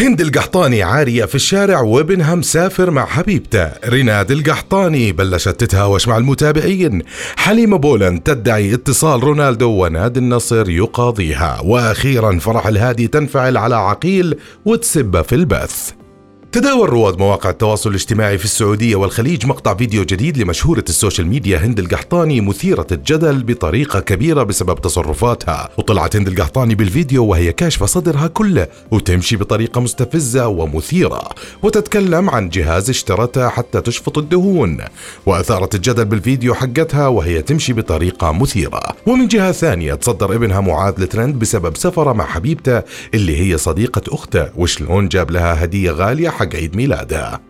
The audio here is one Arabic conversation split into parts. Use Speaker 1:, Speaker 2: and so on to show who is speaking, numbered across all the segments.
Speaker 1: هند القحطاني عارية في الشارع وابنها مسافر مع حبيبته. ريناد القحطاني بلشت تتهاوش مع المتابعين. حليمة بولند تدعي اتصال رونالدو ونادي النصر يقاضيها. وأخيرا فرح الهادي تنفعل على عقيل وتسبه في البث. تداول رواد مواقع التواصل الاجتماعي في السعودية والخليج مقطع فيديو جديد لمشهورة ال social media هند القحطاني مثيرة الجدل بطريقة كبيرة بسبب تصرفاتها. وطلعت هند القحطاني بالفيديو وهي كاشفة صدرها كله وتمشي بطريقة مستفزة ومثيرة وتتكلم عن جهاز اشترته حتى تشفط الدهون. وأثارت الجدل بالفيديو حقتها وهي تمشي بطريقة مثيرة. ومن جهة ثانية تصدر ابنها معاذ الترند بسبب سفرة مع حبيبته اللي هي صديقة أخته. وشلون جاب لها هدية غالية حق عيد ميلادها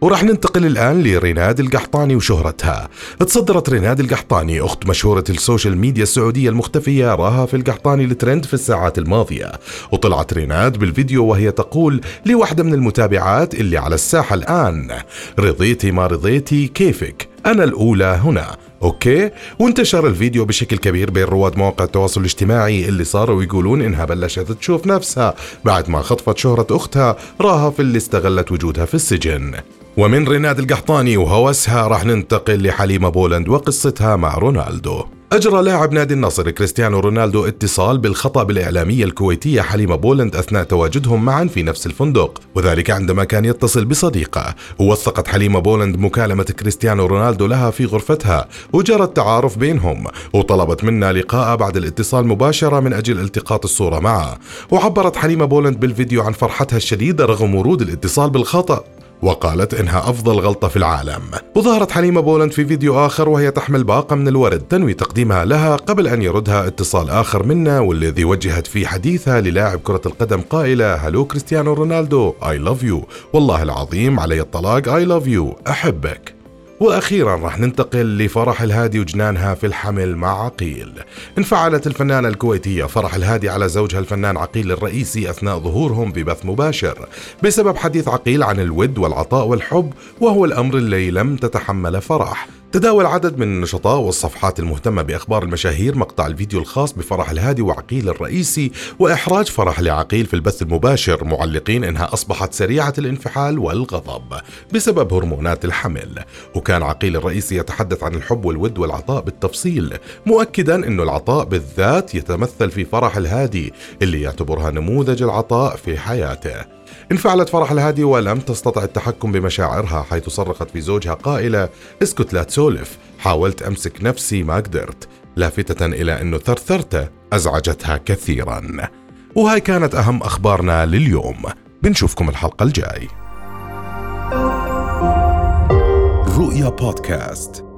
Speaker 1: وراح ننتقل الآن لريناد القحطاني وشهرتها. تصدرت ريناد القحطاني أخت مشهورة ال social media السعودية المختفية رهف القحطاني الترند في الساعات الماضية. وطلعت ريناد بالفيديو وهي تقول لواحدة من المتابعات اللي على الساحة الآن. رضيتي ما رضيتي كيفك؟ أنا الأولى هنا. okay؟ وانتشر الفيديو بشكل كبير بين رواد مواقع التواصل الاجتماعي اللي صاروا يقولون إنها بلشت تشوف نفسها بعد ما خطفت شهرة أختها رهف اللي استغلت وجودها في السجن. ومن ريناد القحطاني وهوسها راح ننتقل لحليمة بولند وقصتها مع رونالدو. أجرى لاعب نادي النصر كريستيانو رونالدو اتصال بالخطأ بالإعلامية الكويتية حليمة بولند أثناء تواجدهم معا في نفس الفندق وذلك عندما كان يتصل بصديقه. ووثقت حليمة بولند مكالمة كريستيانو رونالدو لها في غرفتها وجرى التعارف بينهم وطلبت منه لقاء بعد الاتصال مباشرة من أجل التقاط الصورة معه. وعبرت حليمة بولند بالفيديو عن فرحتها الشديدة رغم ورود الاتصال بالخطأ. وقالت إنها أفضل غلطة في العالم. وظهرت حليمة بولند في فيديو آخر وهي تحمل باقة من الورد تنوي تقديمها له قبل أن يردها اتصال آخر منه والذي وجهت فيه حديثها للاعب كرة القدم قائلة hello كريستيانو رونالدو I love you. والله العظيم علي الطلاق I love you. أحبك. وأخيرا راح ننتقل لفرح الهادي وجنانها في الحمل مع عقيل. انفعلت الفنانة الكويتية فرح الهادي على زوجها الفنان عقيل الرئيسي أثناء ظهورهم ببث مباشر بسبب حديث عقيل عن الود والعطاء والحب وهو الأمر اللي لم تتحمل فرح. تداول عدد من النشطاء والصفحات المهتمة بأخبار المشاهير مقطع الفيديو الخاص بفرح الهادي وعقيل الرئيسي وإحراج فرح لعقيل في البث المباشر معلقين إنها أصبحت سريعة الانفعال والغضب بسبب هرمونات الحمل. وكان عقيل الرئيسي يتحدث عن الحب والود والعطاء بالتفصيل مؤكدا أنه العطاء بالذات يتمثل في فرح الهادي اللي يعتبرها نموذج العطاء في حياته. انفعلت فرح الهادي ولم تستطع التحكم بمشاعرها حيث صرخت في زوجها قائلة اسكت لا تسولف حاولت أمسك نفسي ما قدرت لافتة إلى أنه ثرثرته أزعجتها كثيرا. وهاي كانت أهم أخبارنا لليوم. بنشوفكم الحلقة الجاي.
Speaker 2: رؤيا بودكاست.